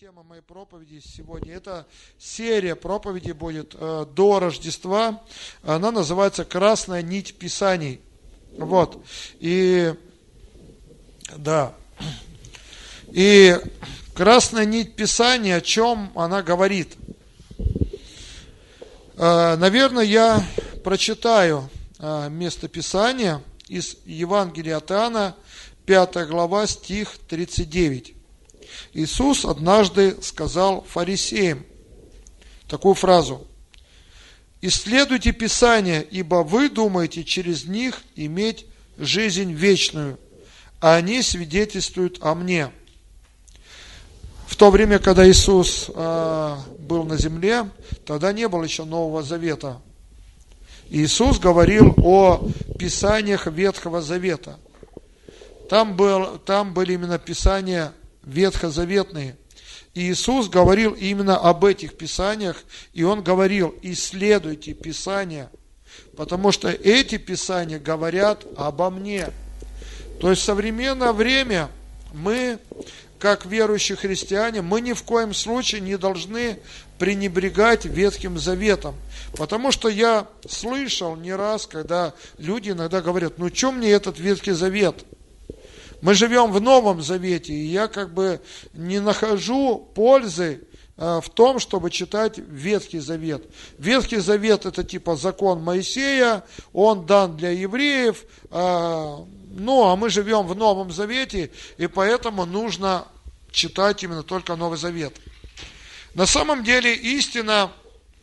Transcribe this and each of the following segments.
тема моей проповеди сегодня. Это серия проповедей будет э, до Рождества. Она называется «Красная нить Писаний». Вот. И, да. И красная нить Писания, о чем она говорит? Э, наверное, я прочитаю э, место Писания из Евангелия от Иоанна, 5 глава, стих 39. Иисус однажды сказал фарисеям такую фразу. «Исследуйте Писание, ибо вы думаете через них иметь жизнь вечную, а они свидетельствуют о мне». В то время, когда Иисус э, был на земле, тогда не было еще Нового Завета. Иисус говорил о Писаниях Ветхого Завета. Там, был, там были именно Писания ветхозаветные. И Иисус говорил именно об этих Писаниях, и Он говорил, исследуйте Писания, потому что эти Писания говорят обо мне. То есть в современное время мы, как верующие христиане, мы ни в коем случае не должны пренебрегать Ветхим Заветом. Потому что я слышал не раз, когда люди иногда говорят, ну что мне этот Ветхий Завет – мы живем в Новом Завете, и я как бы не нахожу пользы э, в том, чтобы читать Ветхий Завет. Ветхий Завет это типа закон Моисея, он дан для евреев, э, ну а мы живем в Новом Завете, и поэтому нужно читать именно только Новый Завет. На самом деле истина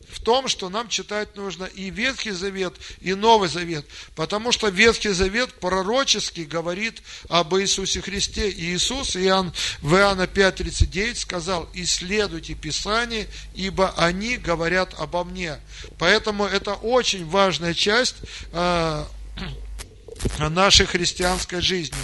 в том, что нам читать нужно и Ветхий Завет, и Новый Завет. Потому что Ветхий Завет пророчески говорит об Иисусе Христе. И Иисус Иоанн, в Иоанна 5.39 сказал, исследуйте Писание, ибо они говорят обо мне. Поэтому это очень важная часть э, нашей христианской жизни.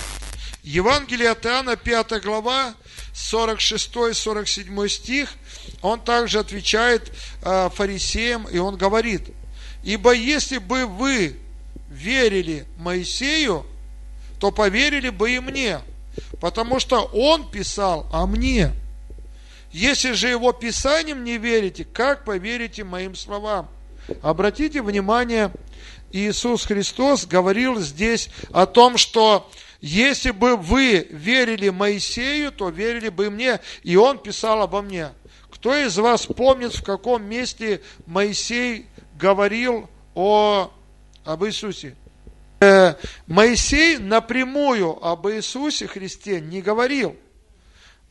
Евангелие от Иоанна, 5 глава, 46-47 стих, он также отвечает э, фарисеям, и он говорит, «Ибо если бы вы верили Моисею, то поверили бы и мне, потому что он писал о мне. Если же его писанием не верите, как поверите моим словам?» Обратите внимание, Иисус Христос говорил здесь о том, что если бы вы верили Моисею, то верили бы мне, и он писал обо мне. Кто из вас помнит, в каком месте Моисей говорил о, об Иисусе? Э, Моисей напрямую об Иисусе Христе не говорил.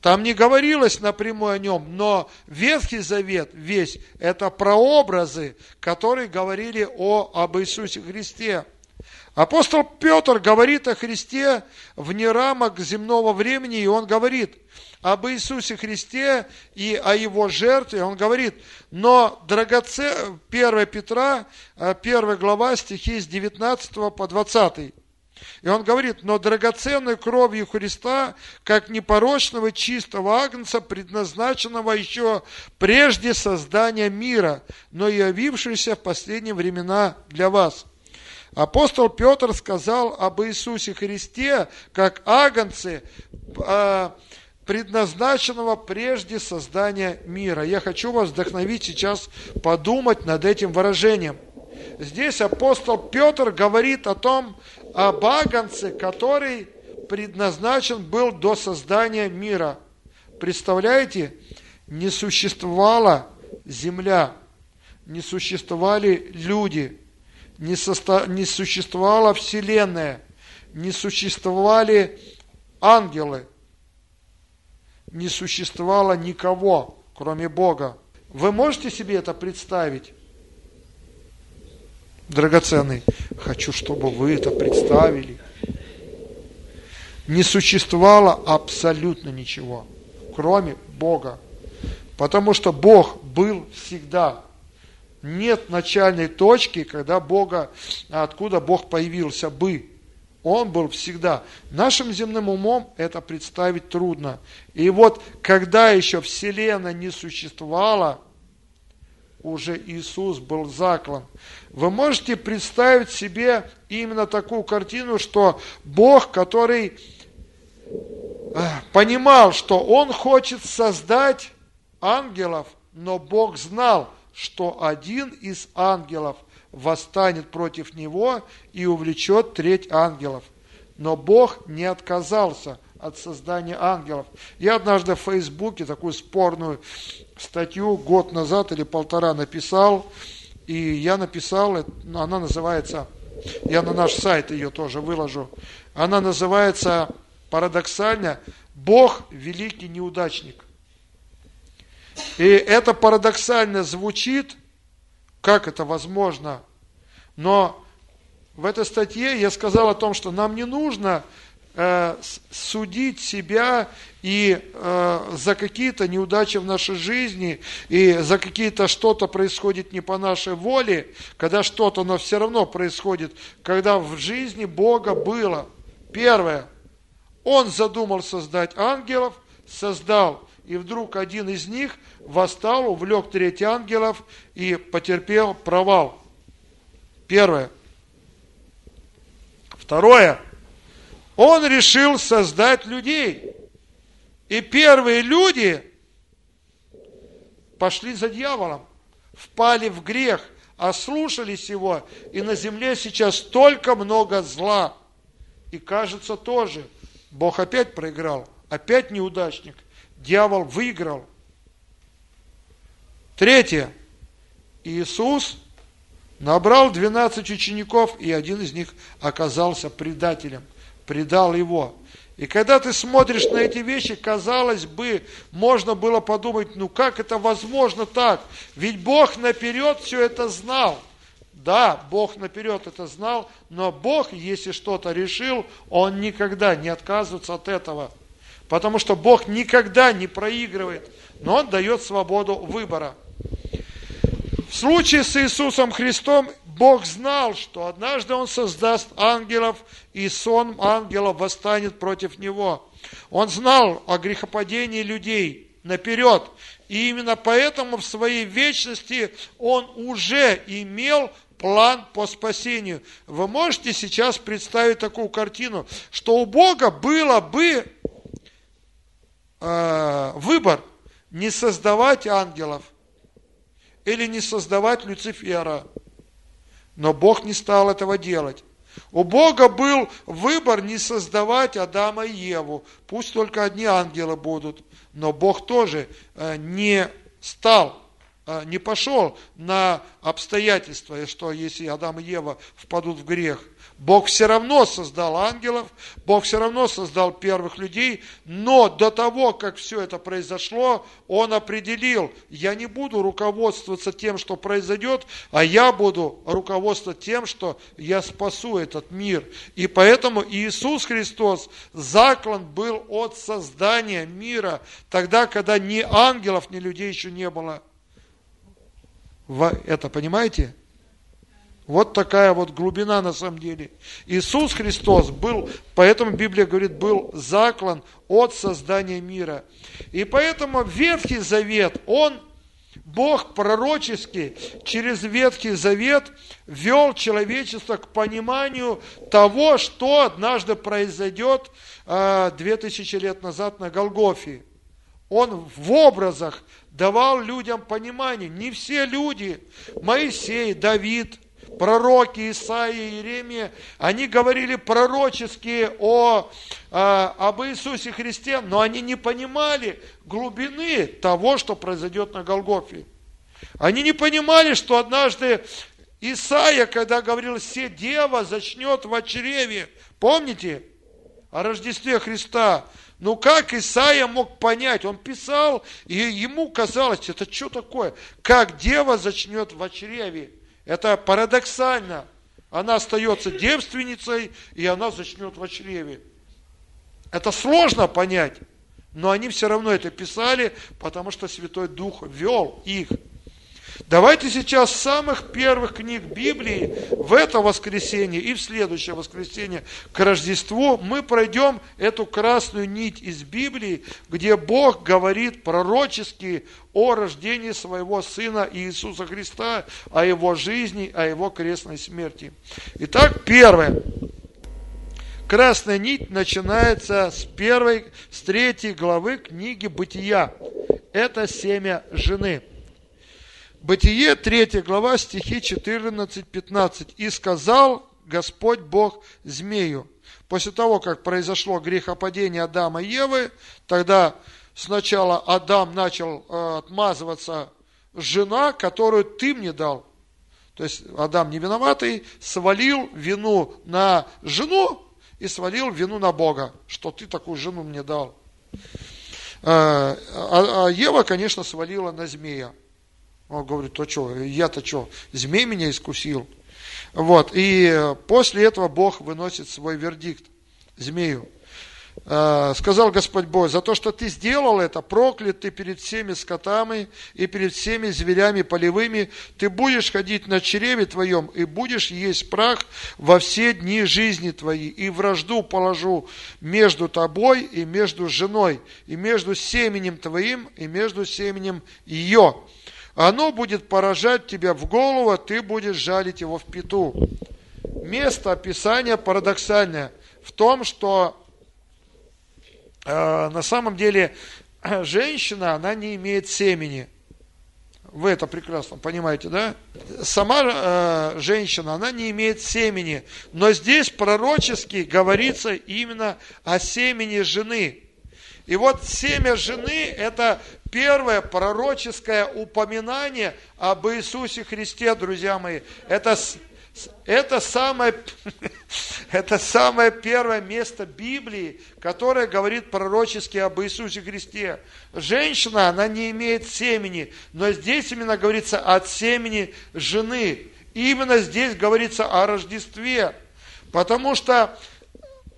Там не говорилось напрямую о нем, но Ветхий Завет весь – это прообразы, которые говорили о, об Иисусе Христе. Апостол Петр говорит о Христе вне рамок земного времени, и он говорит об Иисусе Христе и о Его жертве. Он говорит, но драгоцен... 1 Петра, 1 э, глава, стихи с 19 по 20. И он говорит, но драгоценной кровью Христа, как непорочного чистого агнца, предназначенного еще прежде создания мира, но явившегося в последние времена для вас – Апостол Петр сказал об Иисусе Христе, как агнце, а, предназначенного прежде создания мира. Я хочу вас вдохновить сейчас подумать над этим выражением. Здесь апостол Петр говорит о том, об агнце, который предназначен был до создания мира. Представляете, не существовала земля, не существовали люди – не, состо... не существовала Вселенная, не существовали ангелы, не существовало никого, кроме Бога. Вы можете себе это представить? Драгоценный, хочу, чтобы вы это представили. Не существовало абсолютно ничего, кроме Бога. Потому что Бог был всегда нет начальной точки, когда Бога, откуда Бог появился бы. Он был всегда. Нашим земным умом это представить трудно. И вот, когда еще Вселенная не существовала, уже Иисус был заклан. Вы можете представить себе именно такую картину, что Бог, который понимал, что он хочет создать ангелов, но Бог знал, что один из ангелов восстанет против него и увлечет треть ангелов. Но Бог не отказался от создания ангелов. Я однажды в Фейсбуке такую спорную статью год назад или полтора написал, и я написал, она называется, я на наш сайт ее тоже выложу, она называется парадоксально «Бог – великий неудачник». И это парадоксально звучит, как это возможно, но в этой статье я сказал о том, что нам не нужно э, судить себя и э, за какие-то неудачи в нашей жизни, и за какие-то что-то происходит не по нашей воле, когда что-то, но все равно происходит, когда в жизни Бога было. Первое, Он задумал создать ангелов, создал, и вдруг один из них восстал, увлек треть ангелов и потерпел провал. Первое. Второе. Он решил создать людей. И первые люди пошли за дьяволом, впали в грех, ослушались его, и на земле сейчас столько много зла. И кажется тоже, Бог опять проиграл, опять неудачник, дьявол выиграл. Третье. Иисус набрал 12 учеников, и один из них оказался предателем, предал его. И когда ты смотришь на эти вещи, казалось бы, можно было подумать, ну как это возможно так? Ведь Бог наперед все это знал. Да, Бог наперед это знал, но Бог, если что-то решил, Он никогда не отказывается от этого. Потому что Бог никогда не проигрывает, но Он дает свободу выбора. В случае с Иисусом Христом Бог знал, что однажды Он создаст ангелов, и сон ангелов восстанет против Него. Он знал о грехопадении людей наперед. И именно поэтому в своей вечности Он уже имел план по спасению. Вы можете сейчас представить такую картину, что у Бога было бы э, выбор не создавать ангелов, или не создавать Люцифера. Но Бог не стал этого делать. У Бога был выбор не создавать Адама и Еву. Пусть только одни ангелы будут. Но Бог тоже э, не стал э, не пошел на обстоятельства, что если Адам и Ева впадут в грех, Бог все равно создал ангелов, Бог все равно создал первых людей, но до того, как все это произошло, Он определил, я не буду руководствоваться тем, что произойдет, а я буду руководствоваться тем, что я спасу этот мир. И поэтому Иисус Христос заклан был от создания мира, тогда, когда ни ангелов, ни людей еще не было. Это понимаете? Вот такая вот глубина на самом деле. Иисус Христос был, поэтому Библия говорит, был заклан от создания мира. И поэтому Ветхий Завет, он, Бог пророчески через Ветхий Завет вел человечество к пониманию того, что однажды произойдет 2000 а, лет назад на Голгофе. Он в образах давал людям понимание. Не все люди, Моисей, Давид – пророки Исаия и Иеремия, они говорили пророчески о, о, об Иисусе Христе, но они не понимали глубины того, что произойдет на Голгофе. Они не понимали, что однажды Исаия, когда говорил, все дева зачнет в чреве, помните, о Рождестве Христа, ну как Исаия мог понять? Он писал, и ему казалось, это что такое? Как дева зачнет в чреве? Это парадоксально. Она остается девственницей, и она зачнет в чреве. Это сложно понять, но они все равно это писали, потому что Святой Дух вел их. Давайте сейчас с самых первых книг Библии в это воскресенье и в следующее воскресенье к Рождеству мы пройдем эту красную нить из Библии, где Бог говорит пророчески о рождении своего Сына Иисуса Христа, о Его жизни, о Его крестной смерти. Итак, первое. красная нить начинается с первой, с третьей главы книги Бытия. Это семя жены. Бытие, третья глава, стихи 14-15. «И сказал Господь Бог змею». После того, как произошло грехопадение Адама и Евы, тогда сначала Адам начал э, отмазываться жена, которую ты мне дал. То есть Адам не виноватый, свалил вину на жену и свалил вину на Бога, что ты такую жену мне дал. Э, а, а Ева, конечно, свалила на змея. Он говорит, то что, я-то что, змей меня искусил? Вот, и после этого Бог выносит свой вердикт змею. А, сказал Господь Бог, за то, что ты сделал это, проклят ты перед всеми скотами и перед всеми зверями полевыми, ты будешь ходить на чреве твоем и будешь есть прах во все дни жизни твоей, и вражду положу между тобой и между женой, и между семенем твоим и между семенем ее оно будет поражать тебя в голову, а ты будешь жалить его в пету. Место описания парадоксальное в том, что э, на самом деле женщина, она не имеет семени. Вы это прекрасно понимаете, да? Сама э, женщина, она не имеет семени. Но здесь пророчески говорится именно о семени жены. И вот семя жены – это первое пророческое упоминание об Иисусе Христе, друзья мои. Это, это, самое, это самое первое место Библии, которое говорит пророчески об Иисусе Христе. Женщина, она не имеет семени, но здесь именно говорится от семени жены. И именно здесь говорится о Рождестве. Потому что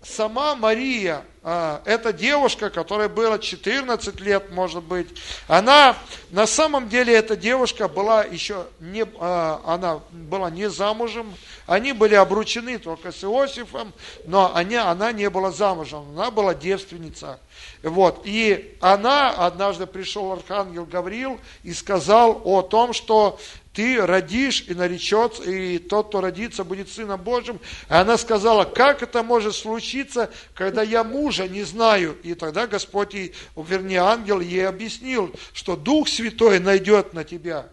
сама Мария, а, эта девушка, которая была 14 лет, может быть, она, на самом деле, эта девушка была еще не, а, она была не замужем, они были обручены только с Иосифом, но они, она не была замужем, она была девственница. Вот. И она, однажды пришел архангел Гавриил и сказал о том, что ты родишь и наречется, и тот, кто родится, будет Сыном Божьим. И она сказала, как это может случиться, когда я мужа не знаю? И тогда Господь, ей, вернее, ангел ей объяснил, что Дух Святой найдет на тебя.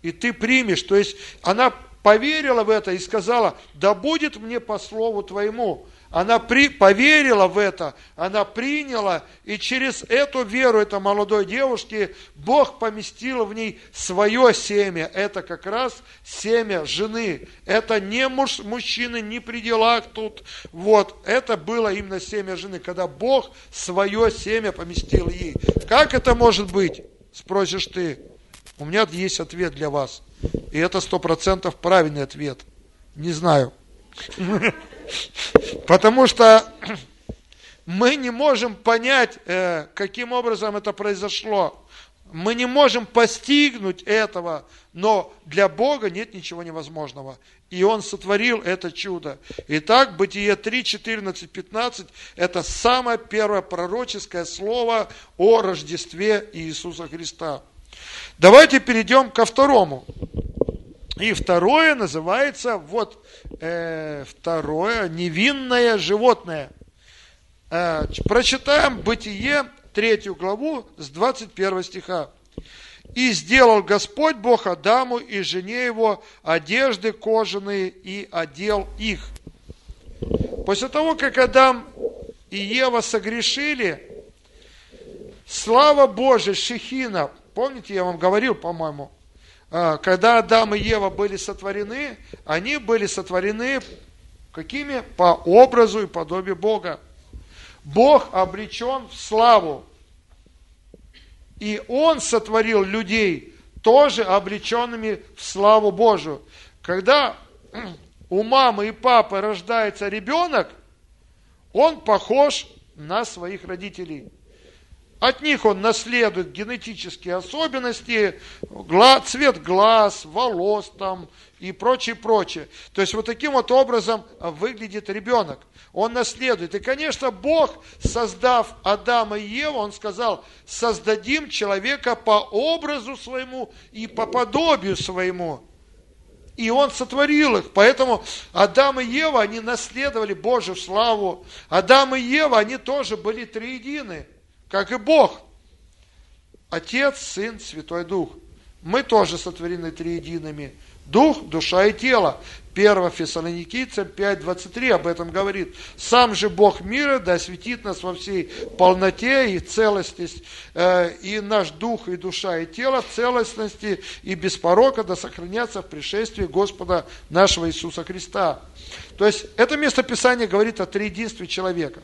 И ты примешь. То есть она поверила в это и сказала, да будет мне по слову твоему. Она при, поверила в это, она приняла, и через эту веру этой молодой девушки Бог поместил в ней свое семя. Это как раз семя жены. Это не муж, мужчины, не при делах тут. Вот, это было именно семя жены, когда Бог свое семя поместил ей. Как это может быть? Спросишь ты. У меня есть ответ для вас. И это сто процентов правильный ответ. Не знаю. Потому что мы не можем понять, э, каким образом это произошло. Мы не можем постигнуть этого, но для Бога нет ничего невозможного. И Он сотворил это чудо. Итак, Бытие 3, 14, 15 – это самое первое пророческое слово о Рождестве Иисуса Христа. Давайте перейдем ко второму. И второе называется, вот э, второе, невинное животное. Э, прочитаем Бытие, третью главу, с 21 стиха. «И сделал Господь Бог Адаму и жене его одежды кожаные и одел их». После того, как Адам и Ева согрешили, слава Божия, Шехина, помните, я вам говорил, по-моему, когда Адам и Ева были сотворены, они были сотворены какими? По образу и подобию Бога. Бог обречен в славу. И Он сотворил людей тоже обреченными в славу Божию. Когда у мамы и папы рождается ребенок, он похож на своих родителей. От них он наследует генетические особенности, цвет глаз, волос там и прочее, прочее. То есть вот таким вот образом выглядит ребенок. Он наследует. И, конечно, Бог, создав Адама и Еву, Он сказал, создадим человека по образу своему и по подобию своему. И Он сотворил их. Поэтому Адам и Ева, они наследовали Божью славу. Адам и Ева, они тоже были триедины, как и Бог. Отец, Сын, Святой Дух. Мы тоже сотворены триедиными. Дух, душа и тело. 1 Фессалоникийцам 5.23 об этом говорит. Сам же Бог мира да осветит нас во всей полноте и целостности, э, и наш дух, и душа, и тело в целостности и без порока да сохранятся в пришествии Господа нашего Иисуса Христа. То есть, это место Писания говорит о триединстве человека.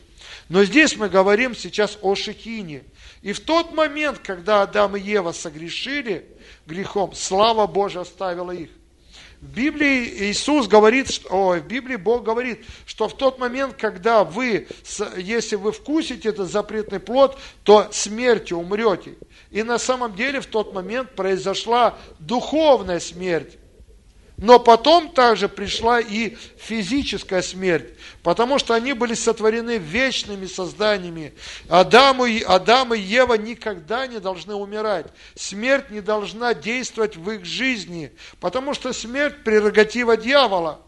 Но здесь мы говорим сейчас о Шехине. И в тот момент, когда Адам и Ева согрешили грехом, слава Божия оставила их. В Библии Иисус говорит, о, в Библии Бог говорит, что в тот момент, когда вы, если вы вкусите этот запретный плод, то смертью умрете. И на самом деле в тот момент произошла духовная смерть. Но потом также пришла и физическая смерть, потому что они были сотворены вечными созданиями. Адам и, Адам и Ева никогда не должны умирать. Смерть не должна действовать в их жизни, потому что смерть – прерогатива дьявола.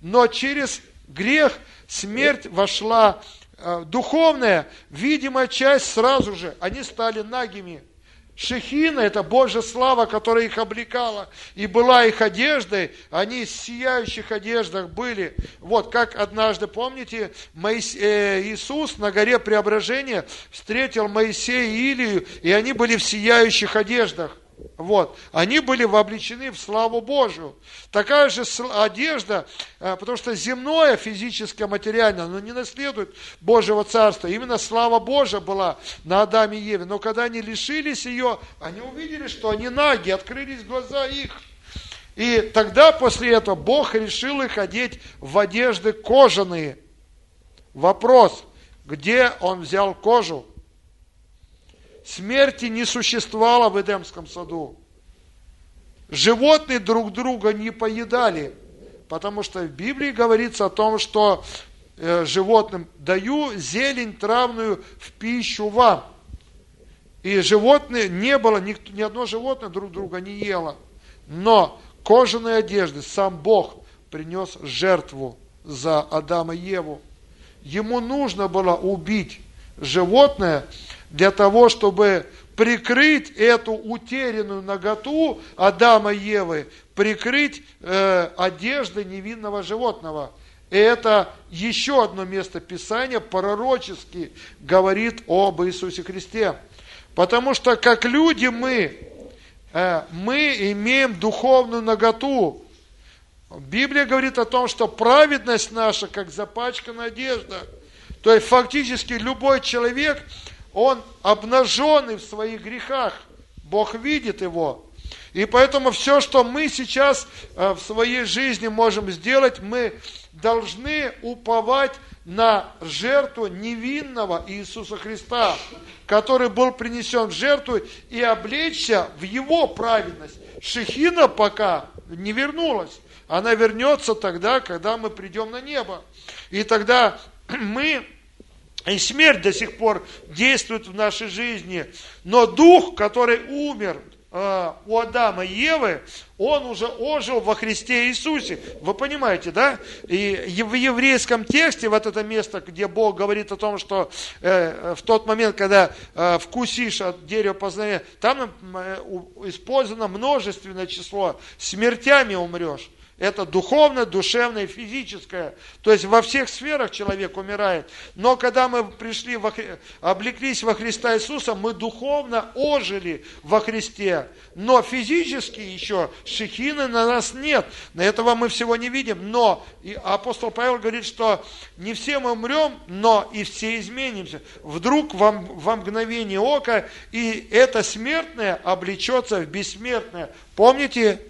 Но через грех смерть вошла э, духовная, видимая часть сразу же, они стали нагими – Шехина – это Божья слава, которая их облекала и была их одеждой. Они в сияющих одеждах были. Вот как однажды, помните, э, Иисус на горе Преображения встретил Моисея и Илию, и они были в сияющих одеждах. Вот. Они были вовлечены в славу Божию. Такая же одежда, э, потому что земное, физическое, материальное, оно не наследует Божьего Царства. Именно слава Божия была на Адаме и Еве. Но когда они лишились ее, они увидели, что они наги, открылись глаза их. И тогда после этого Бог решил их одеть в одежды кожаные. Вопрос, где он взял кожу? Смерти не существовало в Эдемском саду. Животные друг друга не поедали, потому что в Библии говорится о том, что э, животным даю зелень травную в пищу вам. И животные, не было, ни, ни одно животное друг друга не ело. Но кожаные одежды сам Бог принес жертву за Адама и Еву. Ему нужно было убить животное, для того, чтобы прикрыть эту утерянную наготу Адама и Евы, прикрыть э, одежды невинного животного. И это еще одно место Писания пророчески говорит об Иисусе Христе. Потому что как люди мы, э, мы имеем духовную наготу. Библия говорит о том, что праведность наша, как запачканная одежда. То есть фактически любой человек – он обнаженный в своих грехах. Бог видит его. И поэтому все, что мы сейчас э, в своей жизни можем сделать, мы должны уповать на жертву невинного Иисуса Христа, который был принесен в жертву и облечься в его праведность. Шехина пока не вернулась. Она вернется тогда, когда мы придем на небо. И тогда мы и смерть до сих пор действует в нашей жизни. Но дух, который умер э, у Адама и Евы, он уже ожил во Христе Иисусе. Вы понимаете, да? И в еврейском тексте, вот это место, где Бог говорит о том, что э, в тот момент, когда э, вкусишь от дерева познания, там э, использовано множественное число, смертями умрешь. Это духовное, душевное, физическое. То есть во всех сферах человек умирает. Но когда мы пришли, во, облеклись во Христа Иисуса, мы духовно ожили во Христе. Но физически еще шехины на нас нет. На этого мы всего не видим. Но и апостол Павел говорит, что не все мы умрем, но и все изменимся. Вдруг во, во мгновение ока, и это смертное облечется в бессмертное. Помните,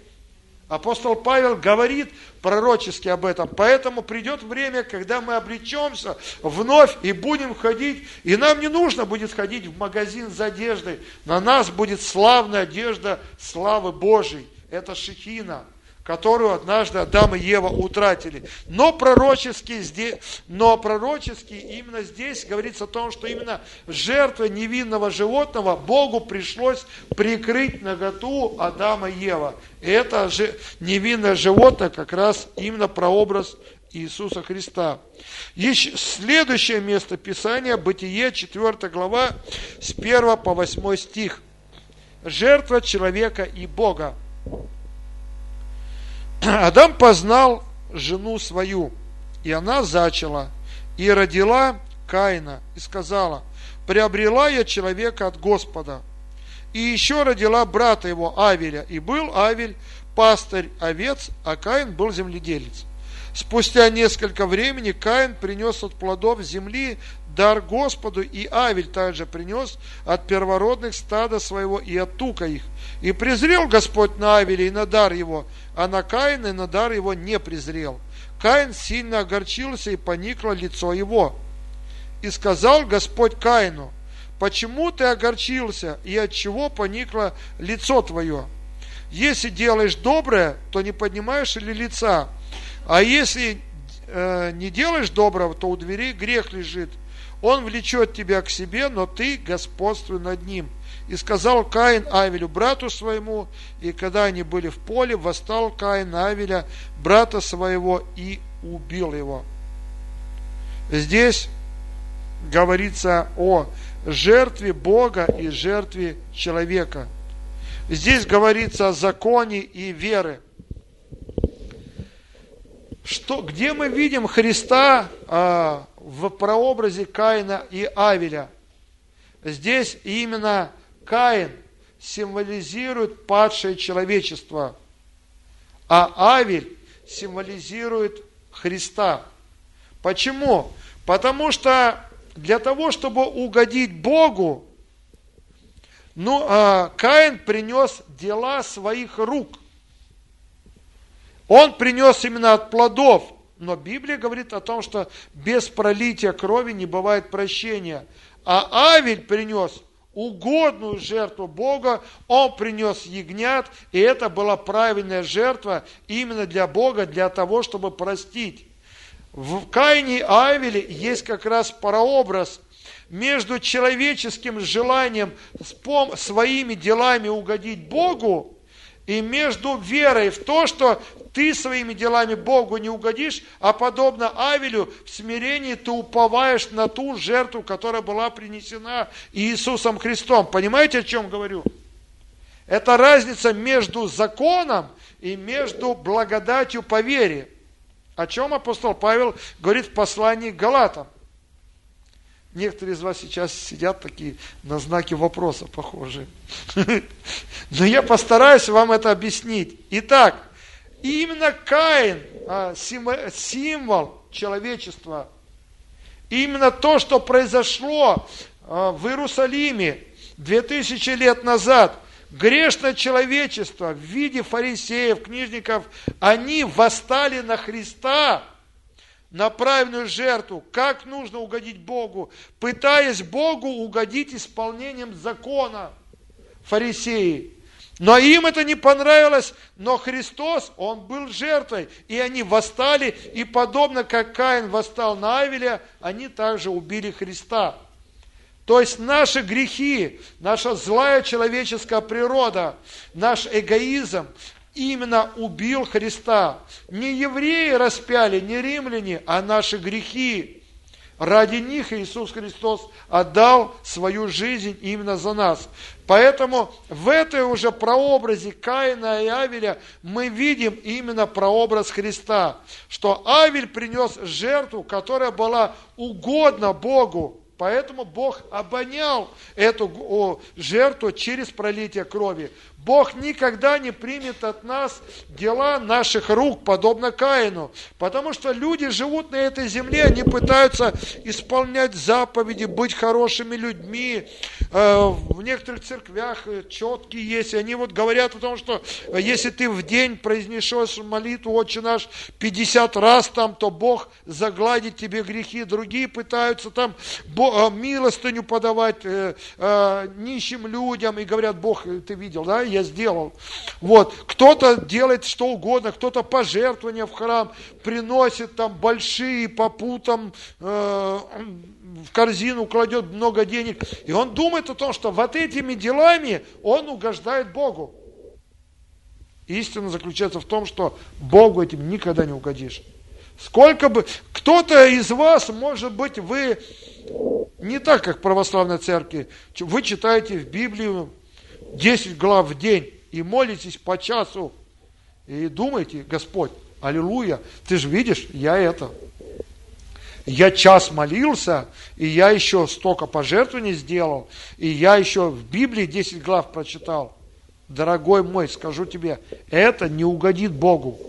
Апостол Павел говорит пророчески об этом. Поэтому придет время, когда мы обречемся вновь и будем ходить. И нам не нужно будет ходить в магазин за одеждой. На нас будет славная одежда славы Божьей. Это шехина. Которую однажды Адам и Ева утратили. Но пророчески, здесь, но пророчески именно здесь говорится о том, что именно жертва невинного животного Богу пришлось прикрыть наготу Адама и Ева. Это же невинное животное как раз именно прообраз Иисуса Христа. Еще следующее место Писания, Бытие, 4 глава, с 1 по 8 стих. Жертва человека и Бога. Адам познал жену свою, и она зачала, и родила Каина, и сказала, приобрела я человека от Господа. И еще родила брата его Авеля, и был Авель пастырь овец, а Каин был земледелец. Спустя несколько времени Каин принес от плодов земли дар Господу, и Авель также принес от первородных стада своего и от тука их. И презрел Господь на Авеля и на дар его, а на Каина и на дар его не презрел. Каин сильно огорчился, и поникло лицо его. И сказал Господь Каину, почему ты огорчился, и от чего поникло лицо твое? Если делаешь доброе, то не поднимаешь ли лица? А если э, не делаешь доброго, то у дверей грех лежит. Он влечет тебя к себе, но ты господствуй над ним. И сказал Каин Авелю, брату своему, и когда они были в поле, восстал Каин Авеля, брата своего, и убил его. Здесь говорится о жертве Бога и жертве человека. Здесь говорится о законе и веры. Что, где мы видим Христа а, в прообразе Каина и Авеля? Здесь именно Каин символизирует падшее человечество, а Авель символизирует Христа. Почему? Потому что для того, чтобы угодить Богу, ну, а, Каин принес дела своих рук – он принес именно от плодов, но Библия говорит о том, что без пролития крови не бывает прощения. А Авель принес угодную жертву Бога, он принес ягнят, и это была правильная жертва именно для Бога, для того, чтобы простить. В Каине и Авеле есть как раз прообраз между человеческим желанием своими делами угодить Богу и между верой в то, что ты своими делами Богу не угодишь, а подобно Авелю в смирении ты уповаешь на ту жертву, которая была принесена Иисусом Христом. Понимаете, о чем говорю? Это разница между законом и между благодатью по вере. О чем апостол Павел говорит в послании к Галатам. Некоторые из вас сейчас сидят такие на знаки вопроса похожие. Но я постараюсь вам это объяснить. Итак, именно Каин а, символ человечества. Именно то, что произошло а, в Иерусалиме 2000 лет назад, грешное человечество в виде фарисеев, книжников, они восстали на Христа, на правильную жертву, как нужно угодить Богу, пытаясь Богу угодить исполнением закона фарисеи. Но им это не понравилось, но Христос, Он был жертвой, и они восстали, и подобно как Каин восстал на Авеля, они также убили Христа. То есть наши грехи, наша злая человеческая природа, наш эгоизм именно убил Христа. Не евреи распяли, не римляне, а наши грехи. Ради них Иисус Христос отдал свою жизнь именно за нас. Поэтому в этой уже прообразе Каина и Авеля мы видим именно прообраз Христа, что Авель принес жертву, которая была угодна Богу, Поэтому Бог обонял эту жертву через пролитие крови. Бог никогда не примет от нас дела наших рук, подобно Каину. Потому что люди живут на этой земле, они пытаются исполнять заповеди, быть хорошими людьми. Э, в некоторых церквях четкие есть. Они вот говорят о том, что если ты в день произнесешь молитву «Отче наш» 50 раз там, то Бог загладит тебе грехи. Другие пытаются там, э, милостыню подавать э, э, нищим людям, и говорят, Бог, ты видел, да, я сделал. Вот, кто-то делает что угодно, кто-то пожертвования в храм приносит там большие попутам, э, в корзину кладет много денег, и он думает о том, что вот этими делами он угождает Богу. Истина заключается в том, что Богу этим никогда не угодишь. Сколько бы... Кто-то из вас, может быть, вы не так, как в православной церкви. Вы читаете в Библию 10 глав в день и молитесь по часу. И думаете, Господь, аллилуйя, ты же видишь, я это. Я час молился, и я еще столько пожертвований сделал, и я еще в Библии 10 глав прочитал. Дорогой мой, скажу тебе, это не угодит Богу.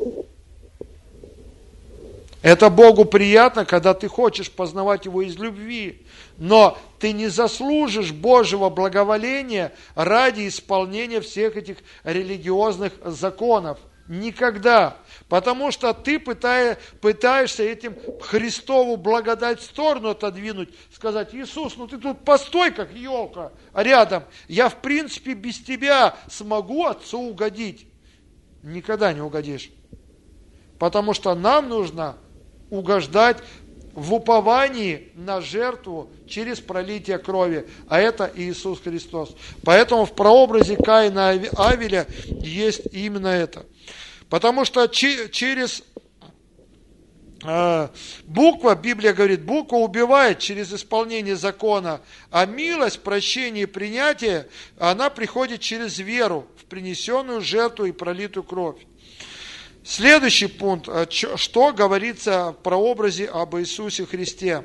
Это Богу приятно, когда ты хочешь познавать Его из любви, но ты не заслужишь Божьего благоволения ради исполнения всех этих религиозных законов. Никогда. Потому что ты пытаешь, пытаешься этим Христову благодать в сторону отодвинуть, сказать, Иисус, ну ты тут постой, как елка рядом. Я в принципе без тебя смогу Отцу угодить. Никогда не угодишь. Потому что нам нужно угождать в уповании на жертву через пролитие крови, а это Иисус Христос. Поэтому в прообразе Каина Авеля есть именно это. Потому что через э, буква, Библия говорит, буква убивает через исполнение закона, а милость, прощение и принятие, она приходит через веру в принесенную жертву и пролитую кровь. Следующий пункт, э, что говорится в прообразе об Иисусе Христе.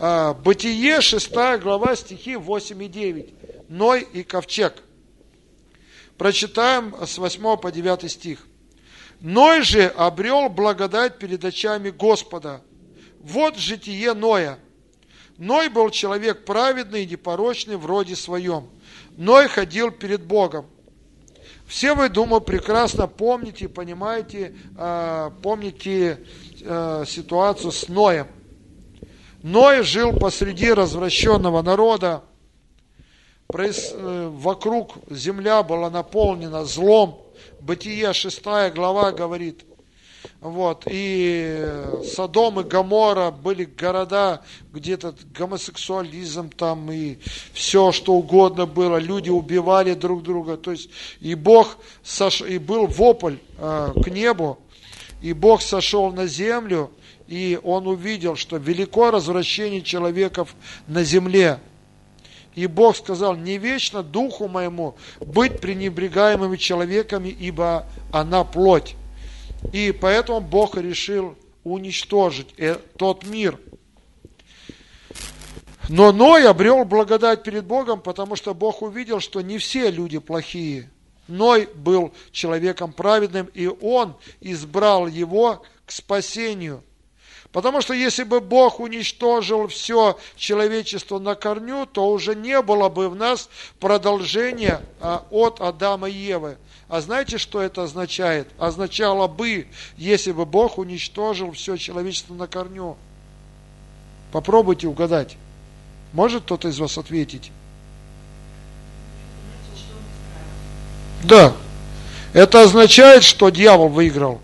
Э, Бытие, 6 глава, стихи 8 и 9. Ной и ковчег. Прочитаем с 8 по 9 стих. Ной же обрел благодать перед очами Господа. Вот житие Ноя. Ной был человек праведный и непорочный в роде своем. Ной ходил перед Богом. Все вы, думаю, прекрасно помните, понимаете, э, помните э, ситуацию с Ноем. Ной жил посреди развращенного народа, э, вокруг земля была наполнена злом. Бытие 6 глава говорит – вот, и Содом и Гамора были города, где этот гомосексуализм там и все, что угодно было. Люди убивали друг друга. То есть, и Бог, сош... и был вопль э, к небу, и Бог сошел на землю, и он увидел, что велико развращение человеков на земле. И Бог сказал, не вечно духу моему быть пренебрегаемыми человеками, ибо она плоть. И поэтому Бог решил уничтожить э, тот мир. Но Ной обрел благодать перед Богом, потому что Бог увидел, что не все люди плохие. Ной был человеком праведным, и он избрал его к спасению. Потому что если бы Бог уничтожил все человечество на корню, то уже не было бы в нас продолжения а, от Адама и Евы. А знаете, что это означает? Означало бы, если бы Бог уничтожил все человечество на корню. Попробуйте угадать. Может кто-то из вас ответить? Да. Это означает, что дьявол выиграл.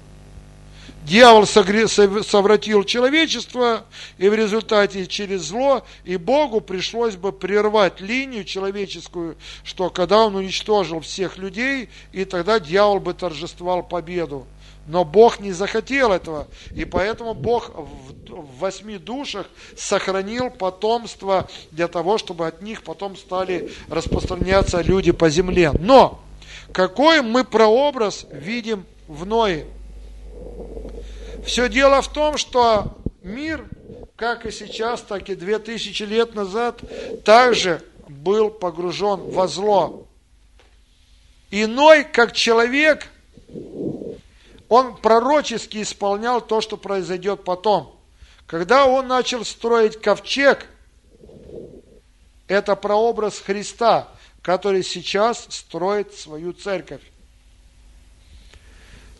Дьявол совратил человечество, и в результате через зло, и Богу пришлось бы прервать линию человеческую, что когда он уничтожил всех людей, и тогда дьявол бы торжествовал победу. Но Бог не захотел этого, и поэтому Бог в восьми душах сохранил потомство для того, чтобы от них потом стали распространяться люди по земле. Но какой мы прообраз видим в Ное? Все дело в том, что мир, как и сейчас, так и две тысячи лет назад, также был погружен во зло. Иной, как человек, он пророчески исполнял то, что произойдет потом. Когда он начал строить ковчег, это прообраз Христа, который сейчас строит свою церковь.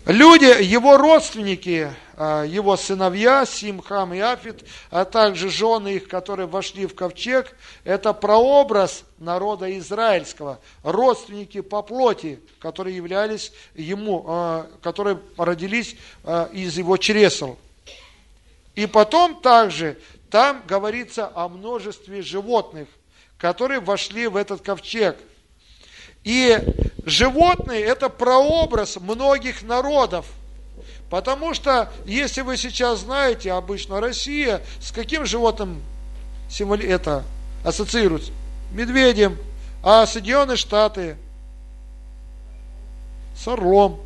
Люди, его родственники, а, его сыновья, Симхам и Афит, а также жены их, которые вошли в ковчег, это прообраз народа израильского, родственники по плоти, которые являлись ему, а, которые родились а, из его чресел. И потом также там говорится о множестве животных, которые вошли в этот ковчег. И животные – это прообраз многих народов – Потому что, если вы сейчас знаете, обычно Россия с каким животным символи это ассоциируется? Медведем. А Соединенные Штаты с орлом.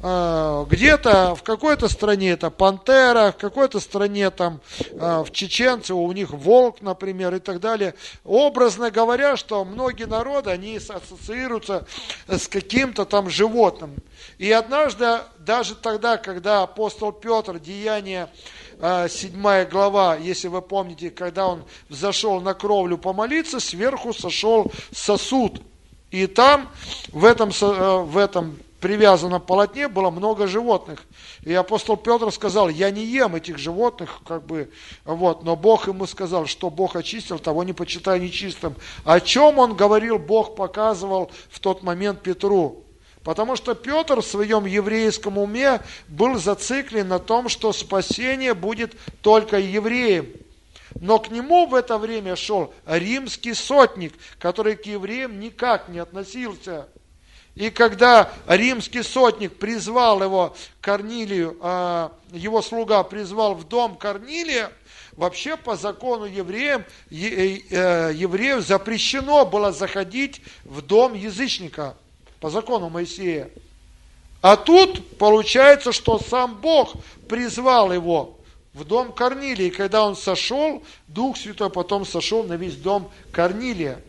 А, где-то в какой-то стране это пантера, в какой-то стране там а, в чеченце у них волк, например, и так далее. Образно говоря, что многие народы, они ассоциируются с каким-то там животным. И однажды, даже тогда, когда апостол Петр, Деяние 7 а, глава, если вы помните, когда он взошел на кровлю помолиться, сверху сошел сосуд. И там, в этом, э, в этом привязанном полотне было много животных. И апостол Петр сказал, я не ем этих животных, как бы, вот, но Бог ему сказал, что Бог очистил, того не почитай нечистым. О чем он говорил, Бог показывал в тот момент Петру. Потому что Петр в своем еврейском уме был зациклен на том, что спасение будет только евреям. Но к нему в это время шел римский сотник, который к евреям никак не относился. И когда римский сотник призвал его, Корнилию, а, его слуга призвал в дом Корнилия, вообще по закону евреям, э, э, евреев запрещено было заходить в дом язычника, по закону Моисея. А тут получается, что сам Бог призвал его в дом Корнилия. И когда он сошел, Дух Святой потом сошел на весь дом Корнилия.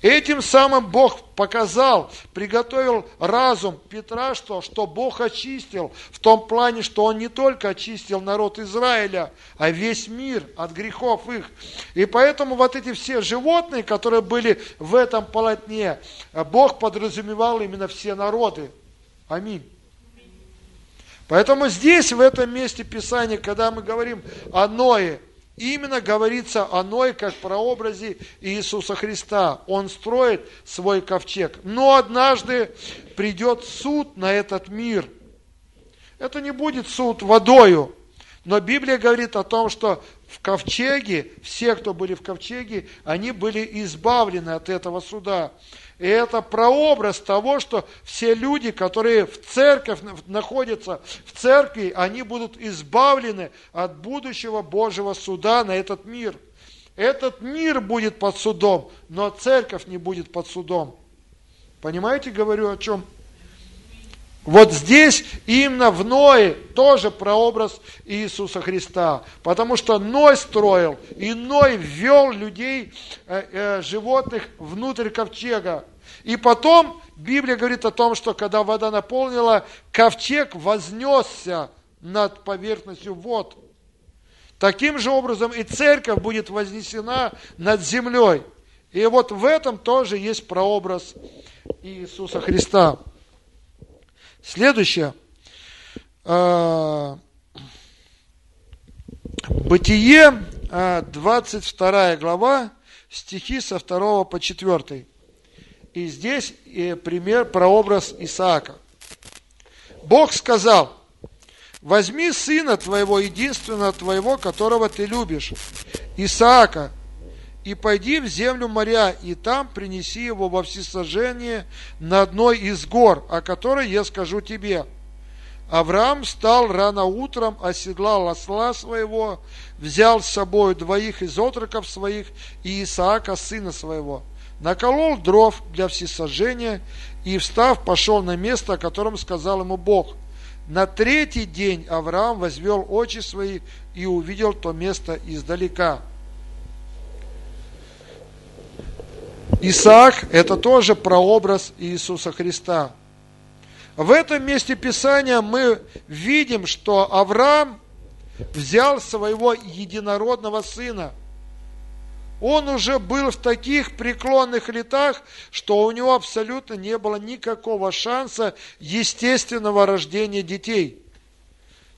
Этим самым Бог показал, приготовил разум Петра, что, что Бог очистил в том плане, что Он не только очистил народ Израиля, а весь мир от грехов их. И поэтому вот эти все животные, которые были в этом полотне, Бог подразумевал именно все народы. Аминь. Поэтому здесь, в этом месте Писания, когда мы говорим о Ное, Именно говорится о Ной как прообразе Иисуса Христа. Он строит свой ковчег. Но однажды придет суд на этот мир. Это не будет суд водою. Но Библия говорит о том, что в ковчеге, все, кто были в ковчеге, они были избавлены от этого суда. И это прообраз того, что все люди, которые в церковь находятся, в церкви, они будут избавлены от будущего Божьего суда на этот мир. Этот мир будет под судом, но церковь не будет под судом. Понимаете, говорю о чем? Вот здесь именно в Ное тоже прообраз Иисуса Христа. Потому что Ной строил, и Ной ввел людей, э, э, животных внутрь ковчега. И потом Библия говорит о том, что когда вода наполнила, ковчег вознесся над поверхностью вод. Таким же образом и церковь будет вознесена над землей. И вот в этом тоже есть прообраз Иисуса Христа. Следующее. А, Бытие, 22 а, глава, стихи со 2 по 4. И здесь э, пример, прообраз Исаака. Бог сказал, возьми сына твоего, единственного твоего, которого ты любишь, Исаака, и пойди в землю моря, и там принеси его во всесожжение на одной из гор, о которой я скажу тебе. Авраам встал рано утром, оседлал осла своего, взял с собой двоих из отроков своих и Исаака, сына своего, наколол дров для всесожжения и, встав, пошел на место, о котором сказал ему Бог. На третий день Авраам возвел очи свои и увидел то место издалека. Исаак – это тоже прообраз Иисуса Христа. В этом месте Писания мы видим, что Авраам взял своего единородного сына, Он уже был в таких преклонных летах, что у него абсолютно не было никакого шанса естественного рождения детей.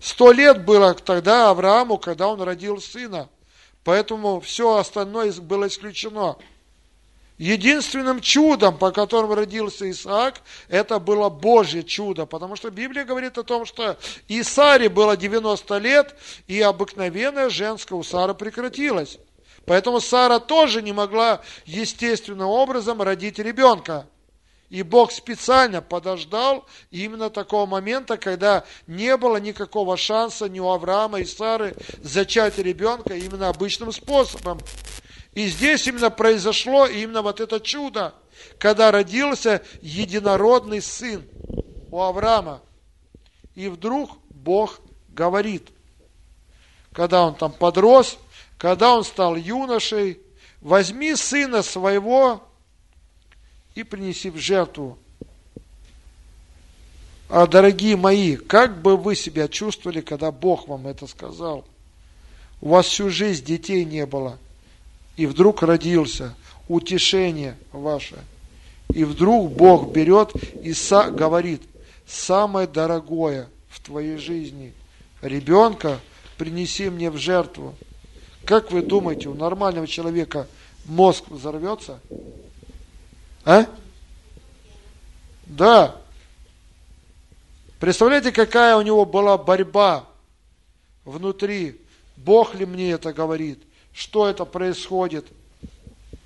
Сто лет было тогда Аврааму, когда он родил сына. Поэтому все остальное было исключено. Единственным чудом, по которому родился Исаак, это было Божье чудо, потому что Библия говорит о том, что и Саре было 90 лет, и обыкновенная женская у Сары прекратилась. Поэтому Сара тоже не могла естественным образом родить ребенка. И Бог специально подождал именно такого момента, когда не было никакого шанса ни у Авраама и Сары зачать ребенка именно обычным способом. И здесь именно произошло именно вот это чудо, когда родился единородный сын у Авраама. И вдруг Бог говорит, когда он там подрос, когда он стал юношей, возьми сына своего и принеси в жертву. А, дорогие мои, как бы вы себя чувствовали, когда Бог вам это сказал? У вас всю жизнь детей не было – и вдруг родился, утешение ваше. И вдруг Бог берет и говорит, самое дорогое в твоей жизни, ребенка принеси мне в жертву. Как вы думаете, у нормального человека мозг взорвется? А? Да. Представляете, какая у него была борьба внутри? Бог ли мне это говорит? Что это происходит.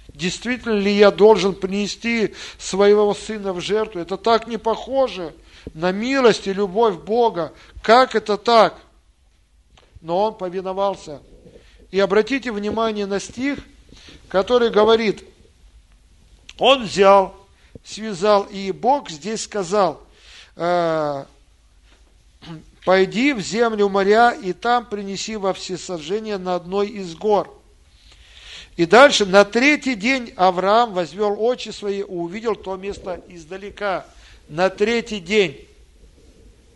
Действительно ли я должен принести своего сына в жертву? Это так не похоже на милость и любовь Бога. Как это так? Но он повиновался. И обратите внимание на стих, который говорит, он взял, связал, и Бог здесь сказал, э, пойди в землю моря, и там принеси во всесожжение на одной из гор. И дальше, на третий день Авраам возвел очи свои и увидел то место издалека. На третий день.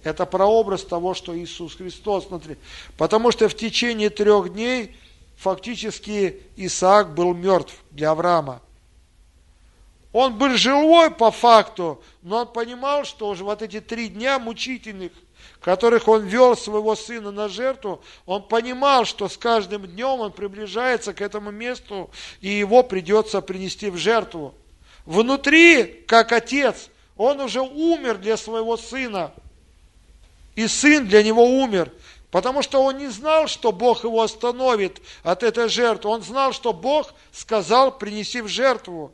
Это прообраз того, что Иисус Христос. Смотри. Потому что в течение трех дней фактически Исаак был мертв для Авраама. Он был живой по факту, но он понимал, что уже вот эти три дня мучительных – которых он вел своего сына на жертву, он понимал, что с каждым днем он приближается к этому месту, и его придется принести в жертву. Внутри, как отец, он уже умер для своего сына, и сын для него умер, потому что он не знал, что Бог его остановит от этой жертвы. Он знал, что Бог сказал, принеси в жертву.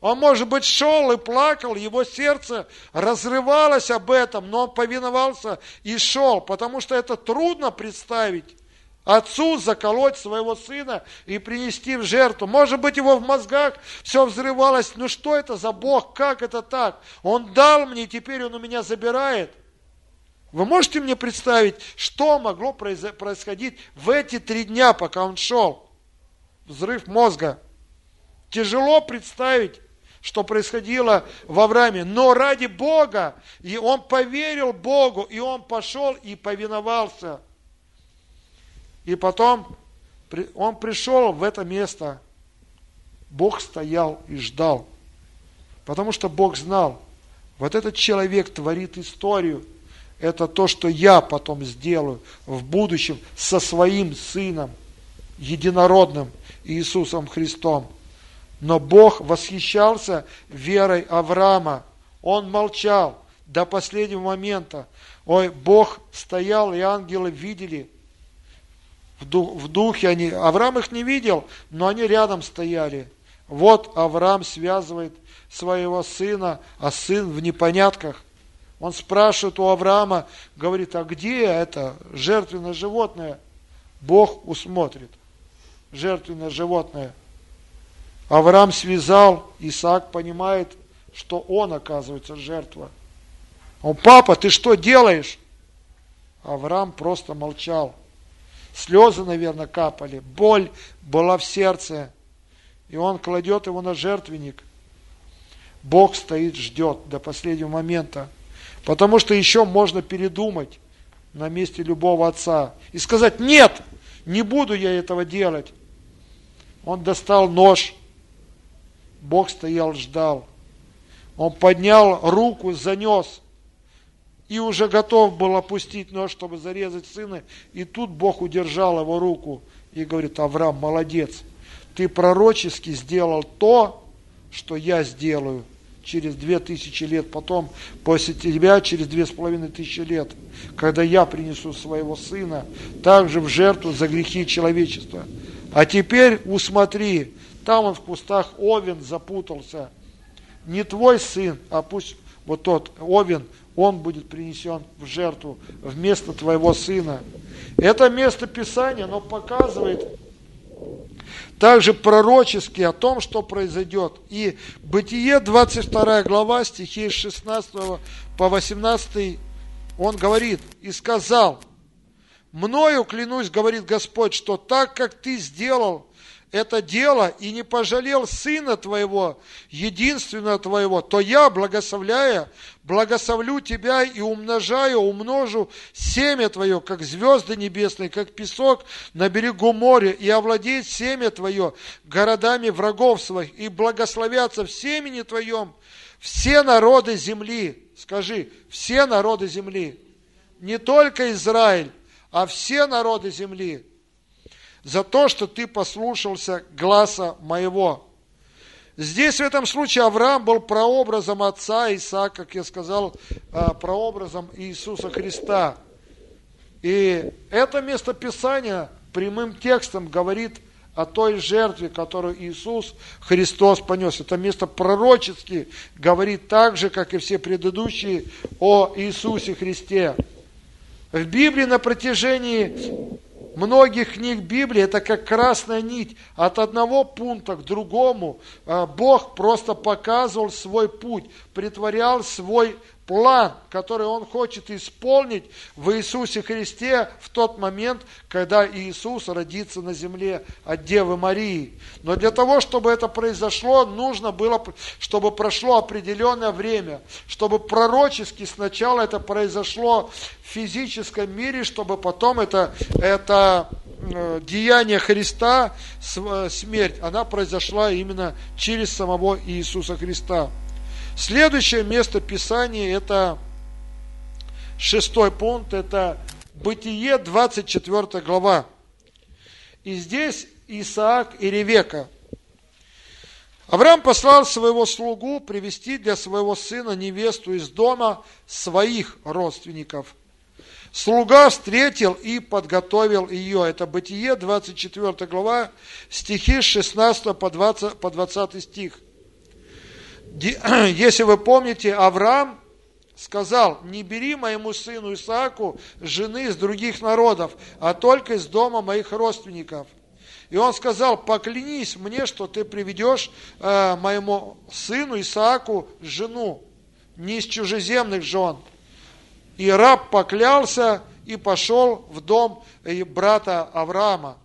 Он, может быть, шел и плакал, его сердце разрывалось об этом, но он повиновался и шел, потому что это трудно представить. Отцу заколоть своего сына и принести в жертву. Может быть, его в мозгах все взрывалось. Ну что это за Бог? Как это так? Он дал мне, теперь он у меня забирает. Вы можете мне представить, что могло происходить в эти три дня, пока он шел? Взрыв мозга. Тяжело представить что происходило в Аврааме. Но ради Бога, и он поверил Богу, и он пошел и повиновался. И потом он пришел в это место. Бог стоял и ждал. Потому что Бог знал, вот этот человек творит историю. Это то, что я потом сделаю в будущем со своим сыном, единородным Иисусом Христом. Но Бог восхищался верой Авраама. Он молчал до последнего момента. Ой, Бог стоял, и ангелы видели. В, дух, в духе они. Авраам их не видел, но они рядом стояли. Вот Авраам связывает своего сына, а сын в непонятках. Он спрашивает у Авраама, говорит, а где это жертвенное животное? Бог усмотрит. Жертвенное животное – Авраам связал, Исаак понимает, что он оказывается жертва. Он, папа, ты что делаешь? Авраам просто молчал. Слезы, наверное, капали, боль была в сердце. И он кладет его на жертвенник. Бог стоит, ждет до последнего момента. Потому что еще можно передумать на месте любого отца и сказать, нет, не буду я этого делать. Он достал нож. Бог стоял, ждал. Он поднял руку, занес. И уже готов был опустить нож, чтобы зарезать сына. И тут Бог удержал его руку и говорит, Авраам, молодец. Ты пророчески сделал то, что я сделаю через две тысячи лет, потом после тебя через две с половиной тысячи лет, когда я принесу своего сына также в жертву за грехи человечества. А теперь усмотри, там он в кустах Овен запутался. Не твой сын, а пусть вот тот Овен, он будет принесен в жертву вместо твоего сына. Это место Писания, оно показывает, также пророчески о том, что произойдет. И Бытие, 22 глава, стихи с 16 по 18, он говорит, и сказал, «Мною, клянусь, говорит Господь, что так, как ты сделал это дело и не пожалел сына твоего, единственного твоего, то я, благословляя, благословлю тебя и умножаю, умножу семя твое, как звезды небесные, как песок на берегу моря, и овладеет семя твое городами врагов своих, и благословятся в семени твоем все народы земли. Скажи, все народы земли. Не только Израиль, а все народы земли за то, что ты послушался гласа моего. Здесь в этом случае Авраам был прообразом отца Исаака, как я сказал, а, прообразом Иисуса Христа. И это место Писания прямым текстом говорит о той жертве, которую Иисус Христос понес. Это место пророчески говорит так же, как и все предыдущие о Иисусе Христе. В Библии на протяжении многих книг Библии это как красная нить от одного пункта к другому. А, Бог просто показывал свой путь, притворял свой план, который Он хочет исполнить в Иисусе Христе в тот момент, когда Иисус родится на земле от Девы Марии. Но для того, чтобы это произошло, нужно было, чтобы прошло определенное время, чтобы пророчески сначала это произошло в физическом мире, чтобы потом это, это э, деяние Христа, э, смерть, она произошла именно через самого Иисуса Христа. Следующее место Писания, это шестой пункт, это Бытие, 24 глава. И здесь Исаак и Ревека. Авраам послал своего слугу привести для своего сына невесту из дома своих родственников. Слуга встретил и подготовил ее. Это Бытие, 24 глава, стихи с 16 по 20, по 20 стих. если вы помните, Авраам сказал, не бери моему сыну Исааку жены из других народов, а только из дома моих родственников. И он сказал, поклянись мне, что ты приведешь э, моему сыну Исааку жену, не из чужеземных жен. И раб поклялся и пошел в дом э, брата Авраама.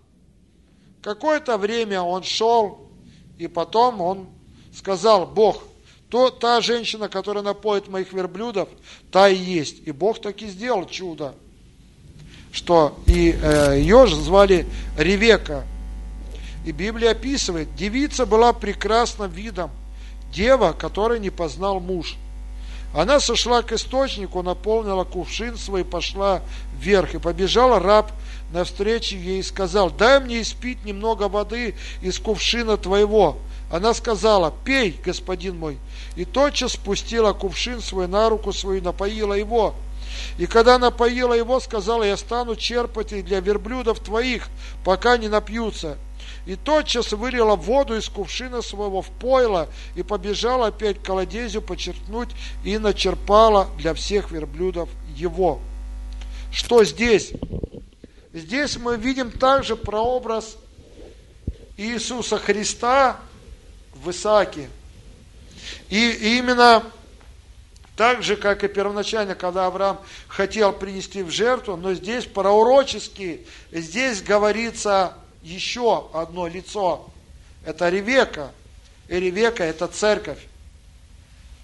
Какое-то время он шел, и потом он сказал, Бог, то та женщина, которая напоит моих верблюдов, та и есть. И Бог таки сделал чудо, что и э, ее же звали Ревека. И Библия описывает, девица была прекрасна видом, дева, которой не познал муж. Она сошла к источнику, наполнила кувшин свой, пошла вверх, и побежала раб навстречу ей и сказал, дай мне испить немного воды из кувшина твоего. Она сказала, пей, господин мой, и тотчас спустила кувшин свой на руку свою, напоила его. И когда напоила его, сказала, я стану черпать и для верблюдов твоих, пока не напьются. И тотчас вылила воду из кувшина своего в пойло и побежала опять к колодезю почерпнуть и начерпала для всех верблюдов его. Что здесь? Здесь мы видим также прообраз Иисуса Христа в Исааке. И именно так же, как и первоначально, когда Авраам хотел принести в жертву, но здесь пророчески, здесь говорится еще одно лицо. Это Ревека. И Ревека – это церковь.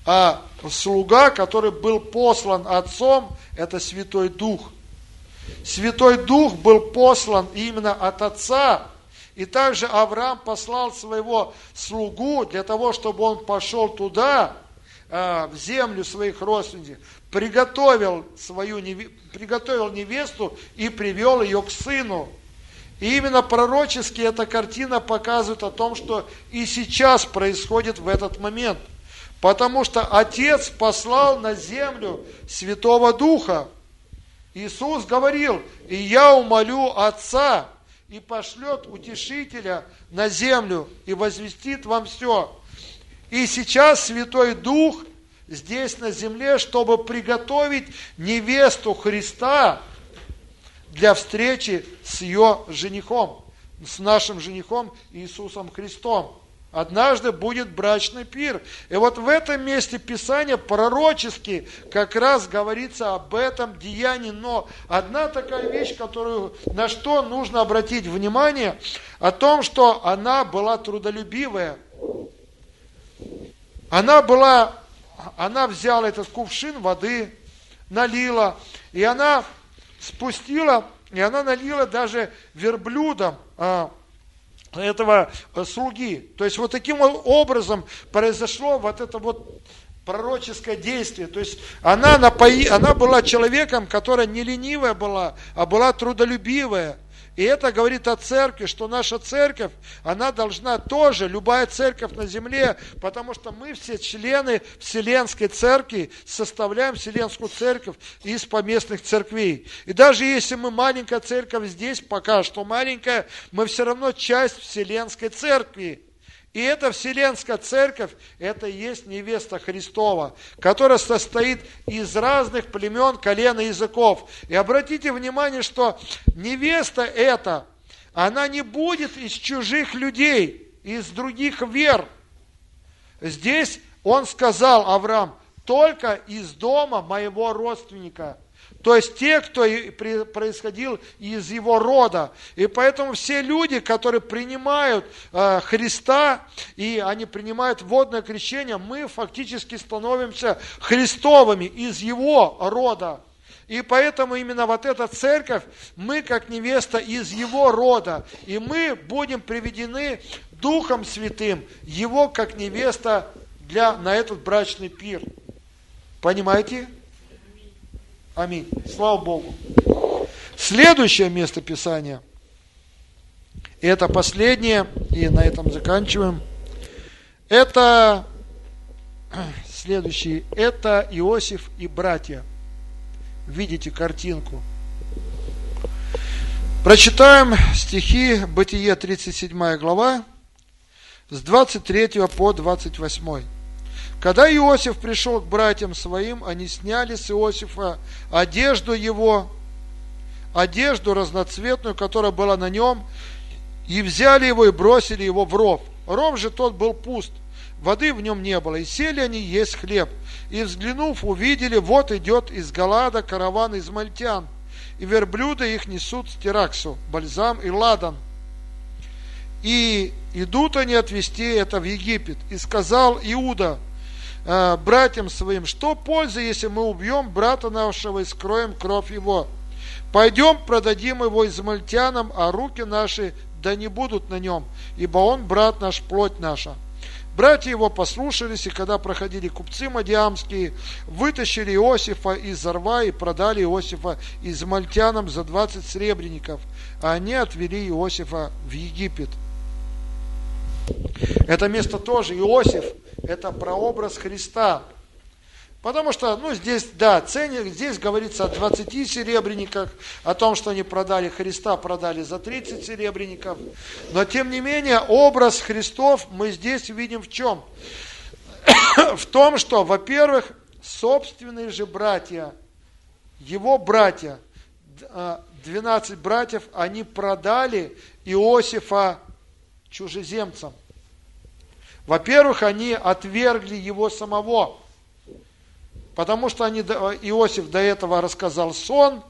А слуга, который был послан отцом, это Святой Дух. Святой Дух был послан именно от Отца, И также Авраам послал своего слугу для того, чтобы он пошел туда, э, в землю своих родственников, приготовил свою приготовил невесту и привел ее к сыну. И именно пророчески эта картина показывает о том, что и сейчас происходит в этот момент. Потому что Отец послал на землю Святого Духа. Иисус говорил, и я умолю Отца, и пошлет утешителя на землю, и возвестит вам все. И сейчас Святой Дух здесь на земле, чтобы приготовить невесту Христа для встречи с ее женихом, с нашим женихом Иисусом Христом. Однажды будет брачный пир. И вот в этом месте Писания пророчески как раз говорится об этом деянии. Но одна такая вещь, которую, на что нужно обратить внимание, о том, что она была трудолюбивая. Она была, она взяла этот кувшин воды, налила, и она спустила, и она налила даже верблюдом а, этого э, слуги. То есть вот таким образом произошло вот это вот пророческое действие. То есть она, напои, она была человеком, которая не ленивая была, а была трудолюбивая. И это говорит о церкви, что наша церковь, она должна тоже, любая церковь на земле, потому что мы все члены Вселенской церкви, составляем Вселенскую церковь из поместных церквей. И даже если мы маленькая церковь здесь, пока что маленькая, мы все равно часть Вселенской церкви. И эта Вселенская Церковь, это и есть невеста Христова, которая состоит из разных племен, колен и языков. И обратите внимание, что невеста эта, она не будет из чужих людей, из других вер. Здесь он сказал, Авраам, только из дома моего родственника – то есть те, кто происходил из его рода. И поэтому все люди, которые принимают э, Христа, и они принимают водное крещение, мы фактически становимся Христовыми из его рода. И поэтому именно вот эта церковь, мы как невеста из его рода, и мы будем приведены Духом Святым, его как невеста для, на этот брачный пир. Понимаете? Аминь. Слава Богу. Следующее место Писания. Это последнее, и на этом заканчиваем. Это следующий. Это Иосиф и братья. Видите картинку. Прочитаем стихи Бытие 37 глава с 23 по 28. Когда Иосиф пришел к братьям своим, они сняли с Иосифа одежду его, одежду разноцветную, которая была на нем, и взяли его и бросили его в ров. Ров же тот был пуст, воды в нем не было, и сели они есть хлеб. И взглянув, увидели, вот идет из Галада караван из мальтян, и верблюды их несут с Бальзам и Ладан. И идут они отвести это в Египет. И сказал Иуда, э, братьям своим, что пользы, если мы убьем брата нашего и скроем кровь его? Пойдем, продадим его измальтянам, а руки наши да не будут на нем, ибо он брат наш, плоть наша. Братья его послушались, и когда проходили купцы мадиамские, вытащили Иосифа из рва и продали Иосифа измальтянам за 20 сребреников, а они отвели Иосифа в Египет. Это место тоже Иосиф, это прообраз Христа. Потому что, ну, здесь, да, ценник, здесь говорится о 20 серебряниках, о том, что они продали Христа, продали за 30 серебряников. Но, тем не менее, образ Христов мы здесь видим в чем? в том, что, во-первых, собственные же братья, его братья, 12 братьев, они продали Иосифа чужеземцам. Во-первых, они отвергли его самого, потому что они, Иосиф до этого рассказал сон,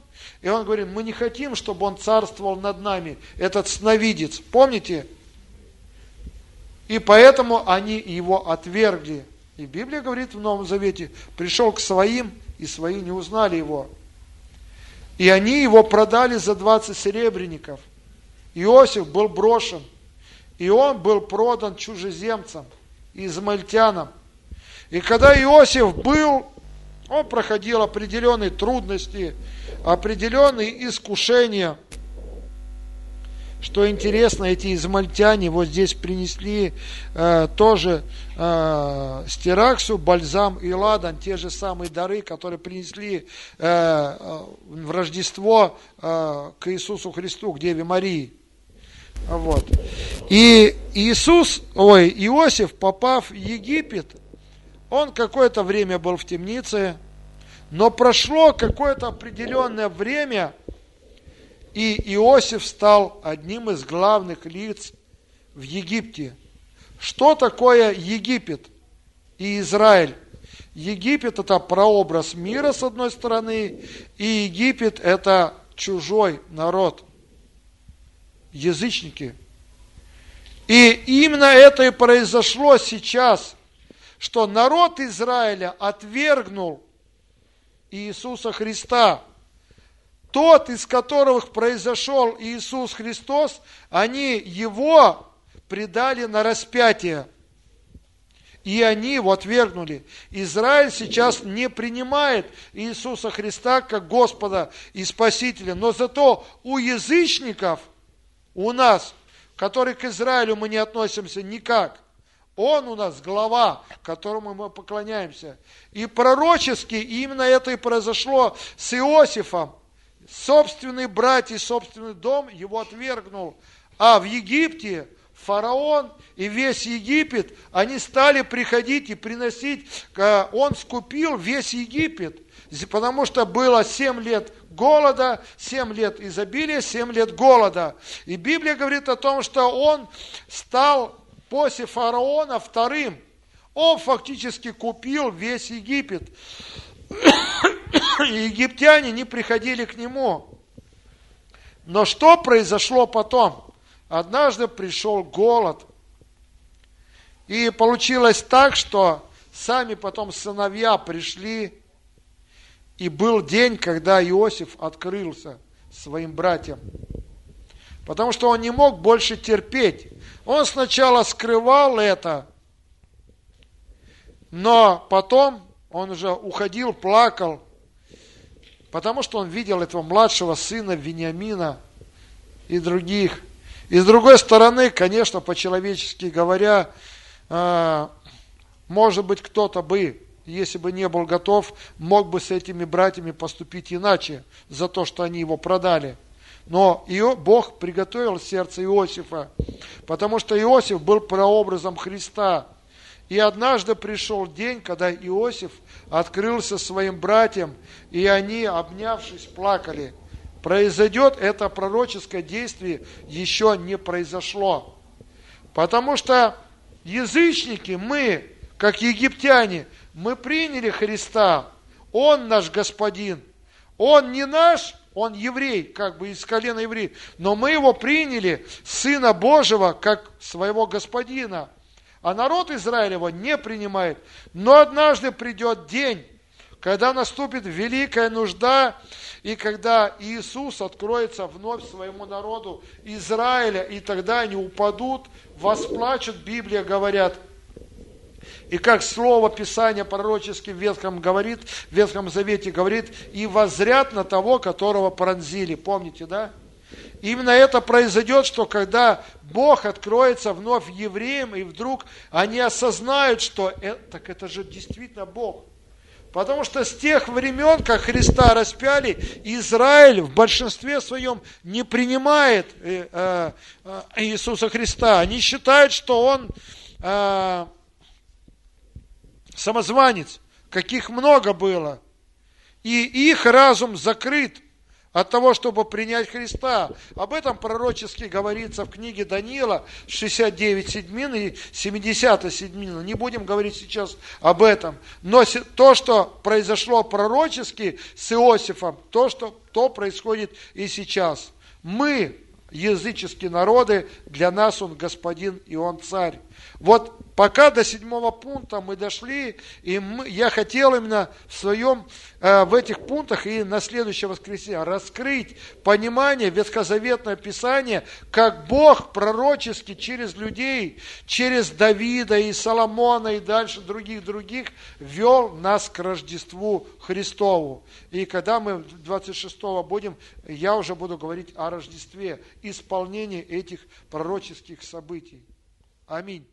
и он говорит, мы не хотим, чтобы он царствовал над нами, этот сновидец, помните? И поэтому они его отвергли. И Библия говорит в Новом Завете, пришел к своим, и свои не узнали его. И они его продали за 20 серебряников. Иосиф был брошен – и он был продан чужеземцам, измальтянам. И когда Иосиф был, он проходил определенные трудности, определенные искушения – что интересно, эти измальтяне вот здесь принесли э, тоже э, стираксу, бальзам и ладан, те же самые дары, которые принесли э, э, в Рождество э, к Иисусу Христу, к Деве Марии. Вот. И Иисус, ой, Иосиф, попав в Египет, он какое-то время был в темнице, но прошло какое-то определенное время – и Иосиф стал одним из главных лиц в Египте. Что такое Египет и Израиль? Египет это прообраз мира с одной стороны, и Египет это чужой народ, язычники. И именно это и произошло сейчас, что народ Израиля отвергнул Иисуса Христа – тот, из которых произошел Иисус Христос, они его предали на распятие. И они его отвергнули. Израиль сейчас не принимает Иисуса Христа как Господа и Спасителя. Но зато у язычников, у нас, которые к Израилю мы не относимся никак, он у нас глава, которому мы поклоняемся. И пророчески именно это и произошло с Иосифом собственный братья, собственный дом его отвергнул. А в Египте фараон и весь Египет, они стали приходить и приносить, он скупил весь Египет, потому что было 7 лет голода, 7 лет изобилия, 7 лет голода. И Библия говорит о том, что он стал после фараона вторым. Он фактически купил весь Египет. И египтяне не приходили к нему. Но что произошло потом? Однажды пришел голод. И получилось так, что сами потом сыновья пришли, и был день, когда Иосиф открылся своим братьям. Потому что он не мог больше терпеть. Он сначала скрывал это, но потом он уже уходил, плакал, потому что он видел этого младшего сына Вениамина и других. И с другой стороны, конечно, по-человечески говоря, а, может быть, кто-то бы, если бы не был готов, мог бы с этими братьями поступить иначе за то, что они его продали. Но Бог приготовил сердце Иосифа, потому что Иосиф был прообразом Христа – и однажды пришел день, когда Иосиф открылся своим братьям, и они, обнявшись, плакали. Произойдет это пророческое действие, еще не произошло. Потому что язычники, мы, как египтяне, мы приняли Христа. Он наш Господин. Он не наш, он еврей, как бы из колена еврей, но мы его приняли, Сына Божьего, как своего Господина. А народ Израилева не принимает. Но однажды придет день, когда наступит великая нужда, и когда Иисус откроется вновь своему народу Израиля, и тогда они упадут, восплачут, Библия говорят. И как слово Писания пророчески в Ветхом говорит, в Ветхом Завете говорит, и возрят на того, которого пронзили. Помните, да? Именно это произойдет, что когда Бог откроется вновь евреям, и вдруг они осознают, что это, так это же действительно Бог. Потому что с тех времен, как Христа распяли, Израиль в большинстве своем не принимает э, э, э, Иисуса Христа. Они считают, что Он самозванец, каких много было. И их разум закрыт от того, чтобы принять Христа. Об этом пророчески говорится в книге Даниила, 69 седьмин и 70 седьмина. Не будем говорить сейчас об этом. Но то, что произошло пророчески с Иосифом, то, что то происходит и сейчас. Мы, языческие народы, для нас Он Господин и Он Царь. Вот пока до седьмого пункта мы дошли, и мы, я хотел именно в своем, э, в этих пунктах и на следующее воскресенье раскрыть понимание Ветхозаветное Писание, как Бог пророчески через людей, через Давида и Соломона и дальше других-других вел нас к Рождеству Христову. И когда мы 26 будем, я уже буду говорить о Рождестве, исполнении этих пророческих событий. Аминь.